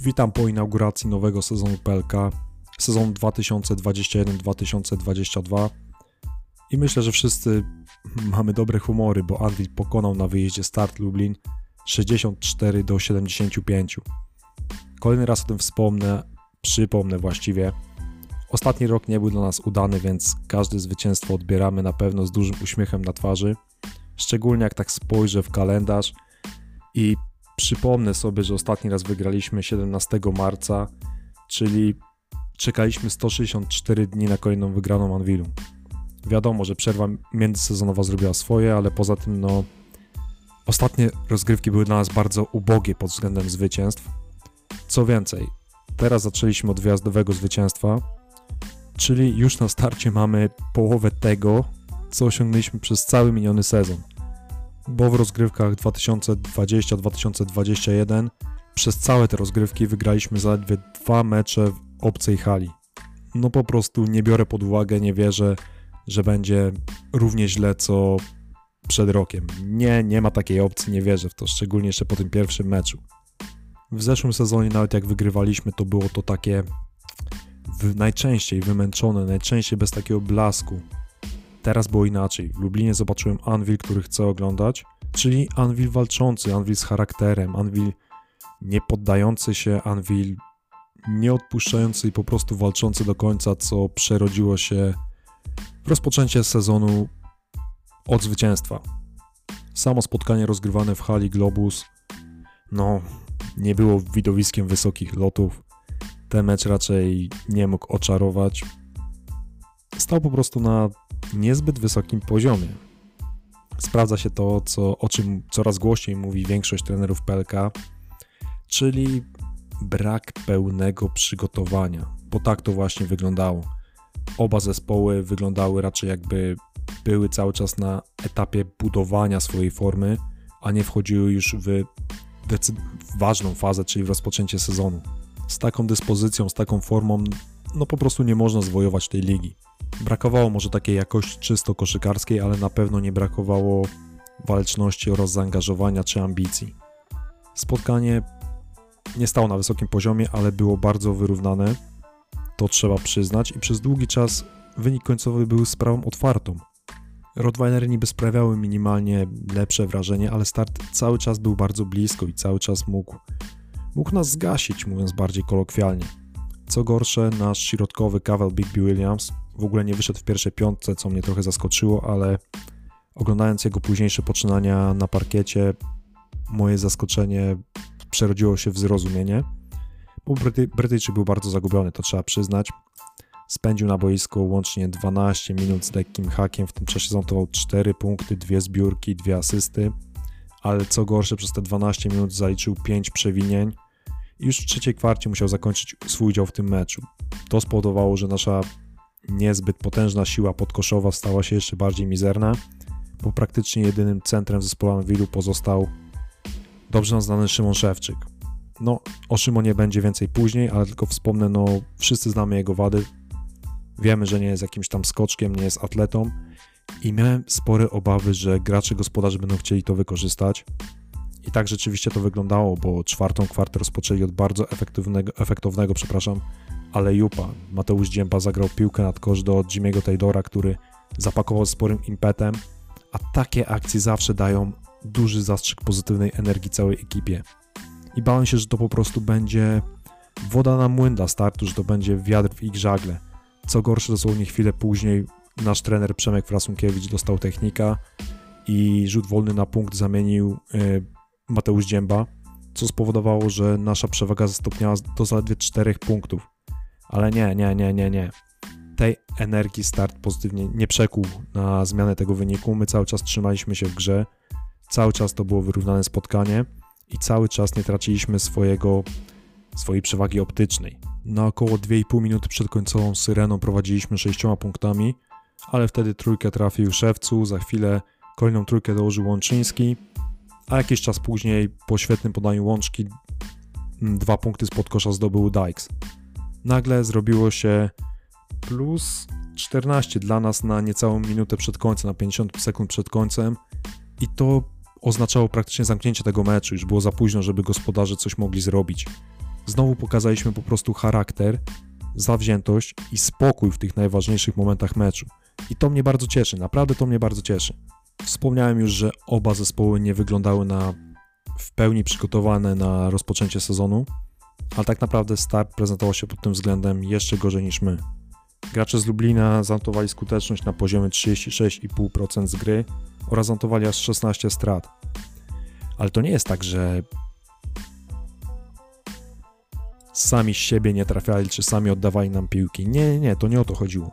Witam po inauguracji nowego sezonu PLK, sezon 2021-2022 i myślę, że wszyscy mamy dobre humory, bo Anvil pokonał na wyjeździe Start Lublin 64 do 75. Kolejny raz o tym wspomnę, przypomnę właściwie. Ostatni rok nie był dla nas udany, więc każde zwycięstwo odbieramy na pewno z dużym uśmiechem na twarzy. Szczególnie jak tak spojrzę w kalendarz i Przypomnę sobie, że ostatni raz wygraliśmy 17 marca, czyli czekaliśmy 164 dni na kolejną wygraną Anvilu. Wiadomo, że przerwa międzysezonowa zrobiła swoje, ale poza tym, no, ostatnie rozgrywki były dla nas bardzo ubogie pod względem zwycięstw. Co więcej, teraz zaczęliśmy od wyjazdowego zwycięstwa, czyli już na starcie mamy połowę tego, co osiągnęliśmy przez cały miniony sezon bo w rozgrywkach 2020-2021 przez całe te rozgrywki wygraliśmy zaledwie dwa mecze w obcej hali. No po prostu nie biorę pod uwagę, nie wierzę, że będzie równie źle co przed rokiem. Nie, nie ma takiej opcji, nie wierzę w to, szczególnie jeszcze po tym pierwszym meczu. W zeszłym sezonie nawet jak wygrywaliśmy, to było to takie najczęściej wymęczone, najczęściej bez takiego blasku, Teraz było inaczej. W Lublinie zobaczyłem Anvil, który chcę oglądać, czyli Anvil walczący, Anvil z charakterem, Anvil nie poddający się, Anvil nie odpuszczający i po prostu walczący do końca, co przerodziło się w rozpoczęcie sezonu od zwycięstwa. Samo spotkanie rozgrywane w hali Globus, no, nie było widowiskiem wysokich lotów. Ten mecz raczej nie mógł oczarować. Stał po prostu na niezbyt wysokim poziomie. Sprawdza się to, co, o czym coraz głośniej mówi większość trenerów PLK, czyli brak pełnego przygotowania, bo tak to właśnie wyglądało. Oba zespoły wyglądały raczej jakby były cały czas na etapie budowania swojej formy, a nie wchodziły już w, ważną fazę, czyli w rozpoczęcie sezonu. Z taką dyspozycją, z taką formą, no po prostu nie można zwojować tej ligi. Brakowało może takiej jakości czysto koszykarskiej, ale na pewno nie brakowało waleczności oraz zaangażowania czy ambicji. Spotkanie nie stało na wysokim poziomie, ale było bardzo wyrównane. To trzeba przyznać i przez długi czas wynik końcowy był sprawą otwartą. Rottweilery niby sprawiały minimalnie lepsze wrażenie, ale start cały czas był bardzo blisko i cały czas mógł, mógł nas zgasić, mówiąc bardziej kolokwialnie. Co gorsze, nasz środkowy kawał Bigby Williams w ogóle nie wyszedł w pierwszej piątce, co mnie trochę zaskoczyło, ale oglądając jego późniejsze poczynania na parkiecie, moje zaskoczenie przerodziło się w zrozumienie, bo Bryty Brytyjczyk był bardzo zagubiony, to trzeba przyznać. Spędził na boisku łącznie 12 minut z lekkim hakiem, w tym czasie zanotował 4 punkty, 2 zbiórki, 2 asysty, ale co gorsze, przez te 12 minut zaliczył 5 przewinień i już w trzeciej kwarcie musiał zakończyć swój udział w tym meczu. To spowodowało, że nasza niezbyt potężna siła podkoszowa stała się jeszcze bardziej mizerna, bo praktycznie jedynym centrem zespołu Anwilu pozostał dobrze znany Szymon Szewczyk. No, o Szymonie będzie więcej później, ale tylko wspomnę, no wszyscy znamy jego wady. Wiemy, że nie jest jakimś tam skoczkiem, nie jest atletą i miałem spore obawy, że gracze gospodarze będą chcieli to wykorzystać. I tak rzeczywiście to wyglądało, bo czwartą kwartę rozpoczęli od bardzo efektywnego, efektownego, przepraszam, ale Jupa. Mateusz Dzięba zagrał piłkę nad kosz do Jimmy'ego Taylora, który zapakował sporym impetem, a takie akcje zawsze dają duży zastrzyk pozytywnej energii całej ekipie. I bałem się, że to po prostu będzie woda na młyn dla startu, że to będzie wiatr w ich żagle. Co gorsze, dosłownie chwilę później nasz trener Przemek Frasunkiewicz dostał technika i rzut wolny na punkt zamienił y, Mateusz Dzięba, co spowodowało, że nasza przewaga zastopniała do zaledwie 4 punktów. Ale nie, nie, nie, nie, nie. Tej energii start pozytywnie nie przekuł na zmianę tego wyniku. My cały czas trzymaliśmy się w grze, cały czas to było wyrównane spotkanie i cały czas nie traciliśmy swojego, swojej przewagi optycznej. Na około 2,5 minuty przed końcową syreną prowadziliśmy 6 punktami, ale wtedy trójkę trafił Szewcu, za chwilę kolejną trójkę dołożył Łączyński, a jakiś czas później po świetnym podaniu Łączki dwa punkty spod kosza zdobył Dykes nagle zrobiło się plus 14 dla nas na niecałą minutę przed końcem, na 50 sekund przed końcem i to oznaczało praktycznie zamknięcie tego meczu, już było za późno, żeby gospodarze coś mogli zrobić. Znowu pokazaliśmy po prostu charakter, zawziętość i spokój w tych najważniejszych momentach meczu. I to mnie bardzo cieszy, naprawdę to mnie bardzo cieszy. Wspomniałem już, że oba zespoły nie wyglądały na w pełni przygotowane na rozpoczęcie sezonu, ale tak naprawdę start prezentował się pod tym względem jeszcze gorzej niż my. Gracze z Lublina zanotowali skuteczność na poziomie 36,5% z gry oraz zanotowali aż 16 strat. Ale to nie jest tak, że sami z siebie nie trafiali, czy sami oddawali nam piłki. Nie, nie, nie, to nie o to chodziło.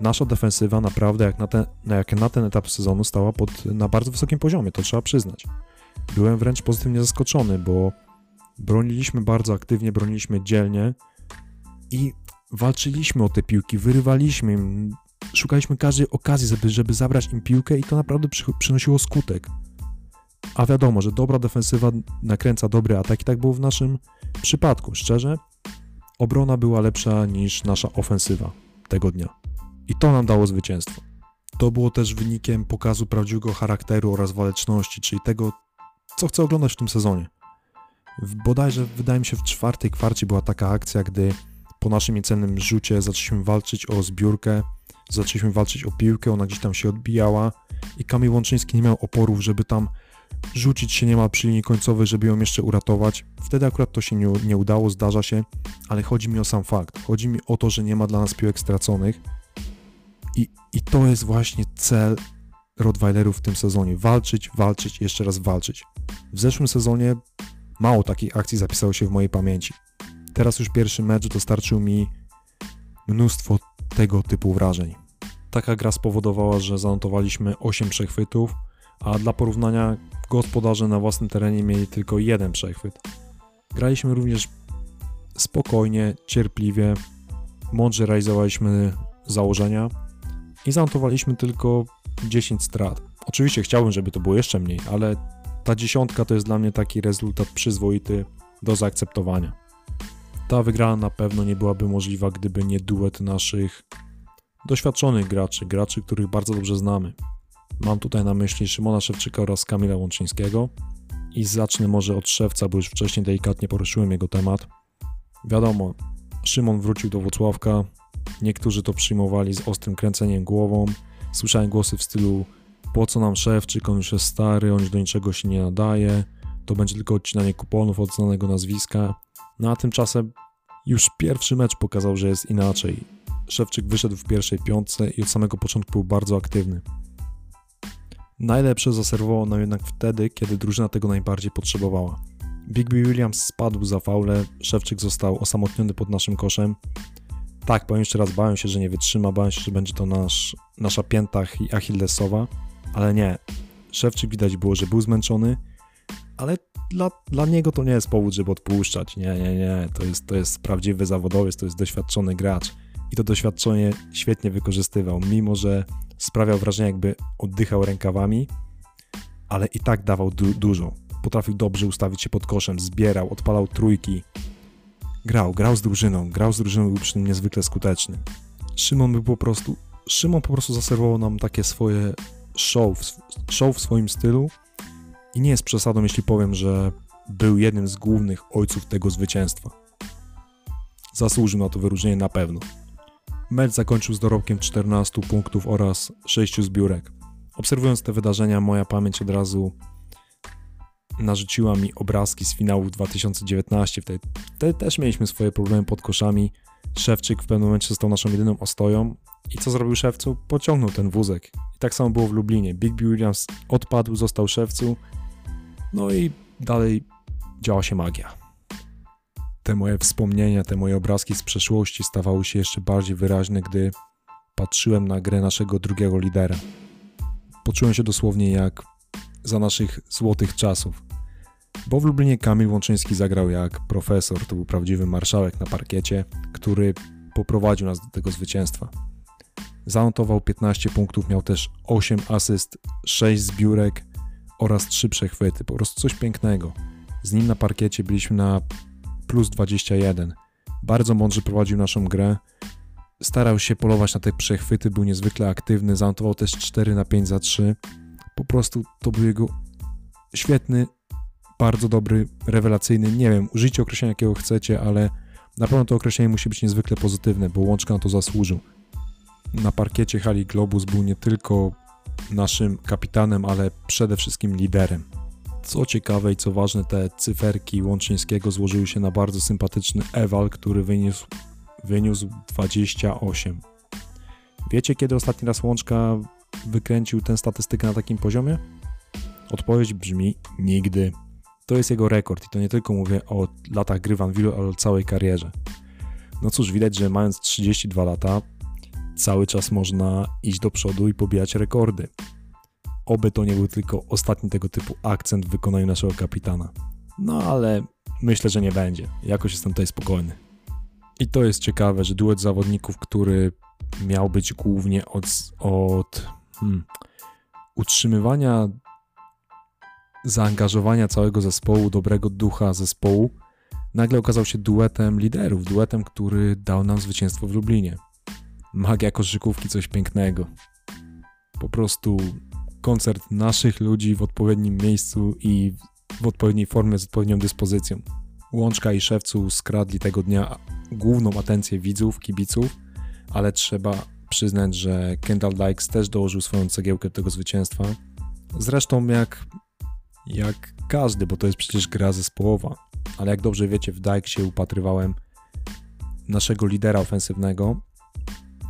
Nasza defensywa naprawdę jak na ten, jak na ten etap sezonu stała pod, na bardzo wysokim poziomie, to trzeba przyznać. Byłem wręcz pozytywnie zaskoczony, bo broniliśmy bardzo aktywnie, broniliśmy dzielnie i walczyliśmy o te piłki, wyrywaliśmy im, szukaliśmy każdej okazji, żeby, żeby zabrać im piłkę i to naprawdę przy, przynosiło skutek. A wiadomo, że dobra defensywa nakręca dobry atak i tak było w naszym przypadku. Szczerze, obrona była lepsza niż nasza ofensywa tego dnia. I to nam dało zwycięstwo. To było też wynikiem pokazu prawdziwego charakteru oraz waleczności, czyli tego, co chcę oglądać w tym sezonie. W bodajże, wydaje mi się, w czwartej kwarcie była taka akcja, gdy po naszym niecennym rzucie zaczęliśmy walczyć o zbiórkę, zaczęliśmy walczyć o piłkę, ona gdzieś tam się odbijała i Kamil Łączyński nie miał oporów, żeby tam rzucić się niemal przy linii końcowej, żeby ją jeszcze uratować. Wtedy akurat to się nie, nie udało, zdarza się, ale chodzi mi o sam fakt. Chodzi mi o to, że nie ma dla nas piłek straconych i, i to jest właśnie cel Rottweilerów w tym sezonie. Walczyć, walczyć, jeszcze raz walczyć. W zeszłym sezonie mało takich akcji zapisało się w mojej pamięci. Teraz już pierwszy mecz dostarczył mi mnóstwo tego typu wrażeń. Taka gra spowodowała, że zanotowaliśmy 8 przechwytów, a dla porównania gospodarze na własnym terenie mieli tylko jeden przechwyt. Graliśmy również spokojnie, cierpliwie, mądrze realizowaliśmy założenia i zanotowaliśmy tylko 10 strat. Oczywiście chciałbym, żeby to było jeszcze mniej, ale ta dziesiątka to jest dla mnie taki rezultat przyzwoity do zaakceptowania. Ta wygrana na pewno nie byłaby możliwa, gdyby nie duet naszych doświadczonych graczy, graczy, których bardzo dobrze znamy. Mam tutaj na myśli Szymona Szewczyka oraz Kamila Łączyńskiego i zacznę może od Szewca, bo już wcześniej delikatnie poruszyłem jego temat. Wiadomo, Szymon wrócił do Włocławka, niektórzy to przyjmowali z ostrym kręceniem głową, słyszałem głosy w stylu po co nam Szewczyk, on już jest stary, on już do niczego się nie nadaje, to będzie tylko odcinanie kuponów od znanego nazwiska. No a tymczasem już pierwszy mecz pokazał, że jest inaczej. Szewczyk wyszedł w pierwszej piątce i od samego początku był bardzo aktywny. Najlepsze zaserwował nam jednak wtedy, kiedy drużyna tego najbardziej potrzebowała. Bigby Williams spadł za faule, Szewczyk został osamotniony pod naszym koszem. Tak, powiem jeszcze raz, bałem się, że nie wytrzyma, bałem się, że będzie to nasz, nasza pięta Achillesowa, ale nie. Szewczyk widać było, że był zmęczony, ale dla, dla niego to nie jest powód, żeby odpuszczać. Nie, nie, nie. To jest, to jest prawdziwy zawodowiec, to jest doświadczony gracz. I to doświadczenie świetnie wykorzystywał, mimo że sprawiał wrażenie, jakby oddychał rękawami, ale i tak dawał du dużo. Potrafił dobrze ustawić się pod koszem, zbierał, odpalał trójki. Grał, grał z drużyną, grał z drużyną, był przy tym niezwykle skuteczny. Szymon był po prostu, Szymon po prostu zaserwował nam takie swoje show, show w swoim stylu i nie jest przesadą, jeśli powiem, że był jednym z głównych ojców tego zwycięstwa. Zasłużył na to wyróżnienie na pewno. Mecz zakończył z dorobkiem 14 punktów oraz 6 zbiórek. Obserwując te wydarzenia, moja pamięć od razu narzuciła mi obrazki z finału 2019. Wtedy, wtedy też mieliśmy swoje problemy pod koszami. Szewczyk w pewnym momencie został naszą jedyną ostoją. I co zrobił Szewcu? Pociągnął ten wózek. I tak samo było w Lublinie. Big Williams odpadł, został Szewcu. No i dalej działa się magia te moje wspomnienia, te moje obrazki z przeszłości stawały się jeszcze bardziej wyraźne, gdy patrzyłem na grę naszego drugiego lidera. Poczułem się dosłownie jak za naszych złotych czasów. Bo w Lublinie Kamil Łączyński zagrał jak profesor, to był prawdziwy marszałek na parkiecie, który poprowadził nas do tego zwycięstwa. Zanotował 15 punktów, miał też 8 asyst, 6 zbiórek oraz 3 przechwyty. Po prostu coś pięknego. Z nim na parkiecie byliśmy na plus 21. Bardzo mądrze prowadził naszą grę. Starał się polować na te przechwyty, był niezwykle aktywny, zanotował też 4 na 5 za 3. Po prostu to był jego świetny bardzo dobry, rewelacyjny, nie wiem, użyjcie określenia jakiego chcecie, ale na pewno to określenie musi być niezwykle pozytywne, bo Łączka na to zasłużył. Na parkiecie hali Globus był nie tylko naszym kapitanem, ale przede wszystkim liderem. Co ciekawe i co ważne, te cyferki Łączyńskiego złożyły się na bardzo sympatyczny eval, który wyniósł, wyniósł 28. Wiecie, kiedy ostatni raz Łączka wykręcił tę statystykę na takim poziomie? Odpowiedź brzmi nigdy. To jest jego rekord i to nie tylko mówię o latach gry w Anvilu, ale o całej karierze. No cóż, widać, że mając 32 lata, cały czas można iść do przodu i pobijać rekordy. Oby to nie był tylko ostatni tego typu akcent w wykonaniu naszego kapitana. No ale myślę, że nie będzie. Jakoś jestem tutaj spokojny. I to jest ciekawe, że duet zawodników, który miał być głównie od, od hmm, utrzymywania zaangażowania całego zespołu, dobrego ducha zespołu, nagle okazał się duetem liderów, duetem, który dał nam zwycięstwo w Lublinie. Magia koszykówki coś pięknego. Po prostu koncert naszych ludzi w odpowiednim miejscu i w odpowiedniej formie z odpowiednią dyspozycją. Łączka i Szewcu skradli tego dnia główną atencję widzów, kibiców, ale trzeba przyznać, że Kendall Dykes też dołożył swoją cegiełkę do tego zwycięstwa. Zresztą jak, jak każdy, bo to jest przecież gra zespołowa, ale jak dobrze wiecie, w Dykesie upatrywałem naszego lidera ofensywnego,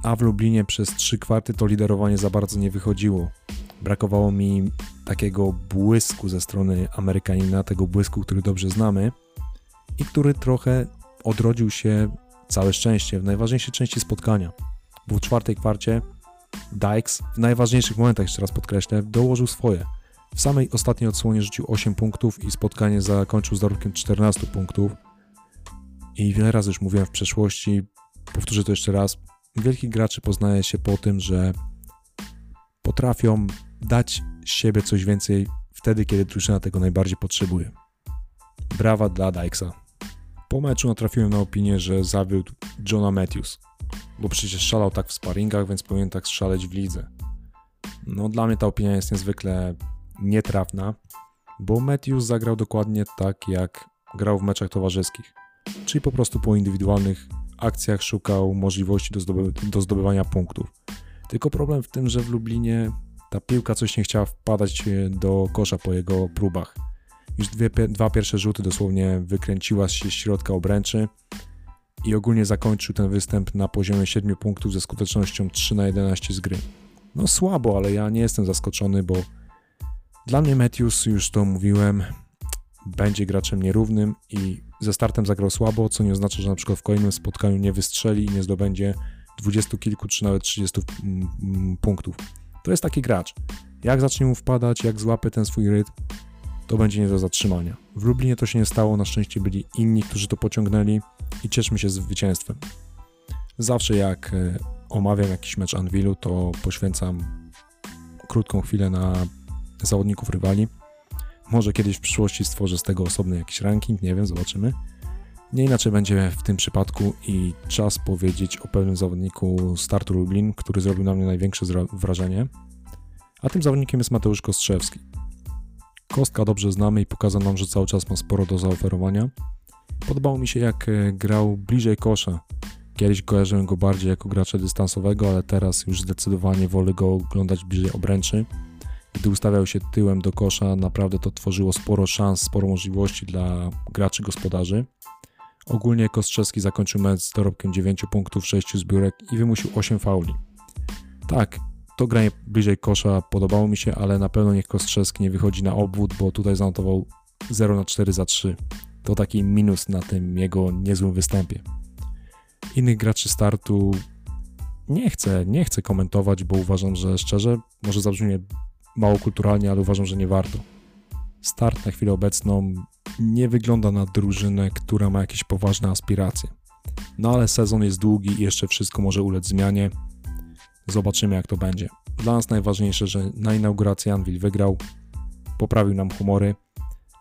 a w Lublinie przez trzy kwarty to liderowanie za bardzo nie wychodziło. Brakowało mi takiego błysku ze strony Amerykanina, tego błysku, który dobrze znamy i który trochę odrodził się całe szczęście w najważniejszej części spotkania. Bo w czwartej kwarcie Dykes w najważniejszych momentach, jeszcze raz podkreślę, dołożył swoje. W samej ostatniej odsłonie rzucił 8 punktów i spotkanie zakończył z zarobkiem 14 punktów. I wiele razy już mówiłem w przeszłości, powtórzę to jeszcze raz, wielkich graczy poznaje się po tym, że potrafią dać siebie coś więcej wtedy, kiedy drużyna tego najbardziej potrzebuje. Brawa dla Dykesa. Po meczu natrafiłem na opinię, że zawiódł Johna Matthews, bo przecież szalał tak w sparingach, więc powinien tak szaleć w lidze. No dla mnie ta opinia jest niezwykle nietrafna, bo Matthews zagrał dokładnie tak, jak grał w meczach towarzyskich, czyli po prostu po indywidualnych akcjach szukał możliwości do, zdoby do zdobywania punktów. Tylko problem w tym, że w Lublinie ta piłka coś nie chciała wpadać do kosza po jego próbach. Już dwie, dwa pierwsze rzuty dosłownie wykręciła się środka obręczy i ogólnie zakończył ten występ na poziomie 7 punktów ze skutecznością 3 na 11 z gry. No słabo, ale ja nie jestem zaskoczony, bo dla mnie Matthews, już to mówiłem, będzie graczem nierównym i ze startem zagrał słabo, co nie oznacza, że na przykład w kolejnym spotkaniu nie wystrzeli i nie zdobędzie dwudziestu kilku czy nawet 30 mm, mm, punktów. To jest taki gracz. Jak zacznie mu wpadać, jak złapie ten swój rytm, to będzie nie do zatrzymania. W Lublinie to się nie stało, na szczęście byli inni, którzy to pociągnęli i cieszmy się zwycięstwem. Zawsze jak e, omawiam jakiś mecz Anvilu, to poświęcam krótką chwilę na zawodników rywali. Może kiedyś w przyszłości stworzę z tego osobny jakiś ranking, nie wiem, zobaczymy. Nie inaczej będzie w tym przypadku i czas powiedzieć o pewnym zawodniku startu Lublin, który zrobił na mnie największe wrażenie. A tym zawodnikiem jest Mateusz Kostrzewski. Kostka dobrze znamy i pokazał nam, że cały czas ma sporo do zaoferowania. Podobało mi się jak e, grał bliżej kosza. Kiedyś kojarzyłem go bardziej jako gracza dystansowego, ale teraz już zdecydowanie wolę go oglądać bliżej obręczy. Gdy ustawiał się tyłem do kosza, naprawdę to tworzyło sporo szans, sporo możliwości dla graczy gospodarzy. Ogólnie Kostrzewski zakończył mecz z dorobkiem 9 punktów, 6 zbiórek i wymusił 8 fauli. Tak, to granie bliżej kosza podobało mi się, ale na pewno niech Kostrzewski nie wychodzi na obwód, bo tutaj zanotował 0 na 4 za 3. To taki minus na tym jego niezłym występie. Innych graczy startu nie chcę, nie chcę komentować, bo uważam, że szczerze, może zabrzmie mało kulturalnie, ale uważam, że nie warto. Start na chwilę obecną nie wygląda na drużynę, która ma jakieś poważne aspiracje. No ale sezon jest długi i jeszcze wszystko może ulec zmianie. Zobaczymy jak to będzie. Dla nas najważniejsze, że na inauguracji Anvil wygrał, poprawił nam humory.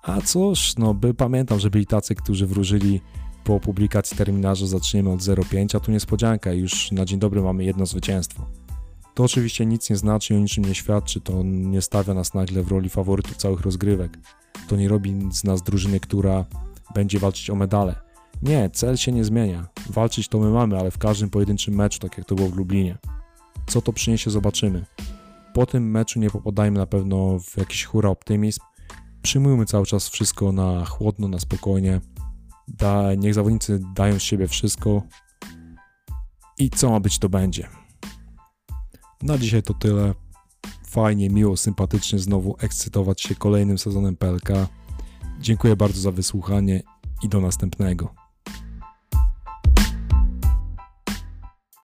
A cóż, no by pamiętam, że byli tacy, którzy wróżyli po publikacji terminarza zaczniemy od 0,5, a tu niespodzianka, już na dzień dobry mamy jedno zwycięstwo. To oczywiście nic nie znaczy i o niczym nie świadczy, to nie stawia nas nagle w roli faworytów całych rozgrywek. to nie robi z nas drużyny, która będzie walczyć o medale. Nie, cel się nie zmienia. Walczyć to my mamy, ale w każdym pojedynczym meczu, tak jak to było w Lublinie. Co to przyniesie, zobaczymy. Po tym meczu nie popadajmy na pewno w jakiś hura optymizm. Przyjmujmy cały czas wszystko na chłodno, na spokojnie. Da, niech zawodnicy dają z siebie wszystko. I co ma być, to będzie. Na dzisiaj to tyle. Fajnie, miło, sympatycznie znowu ekscytować się kolejnym sezonem PLK. Dziękuję bardzo za wysłuchanie i do następnego.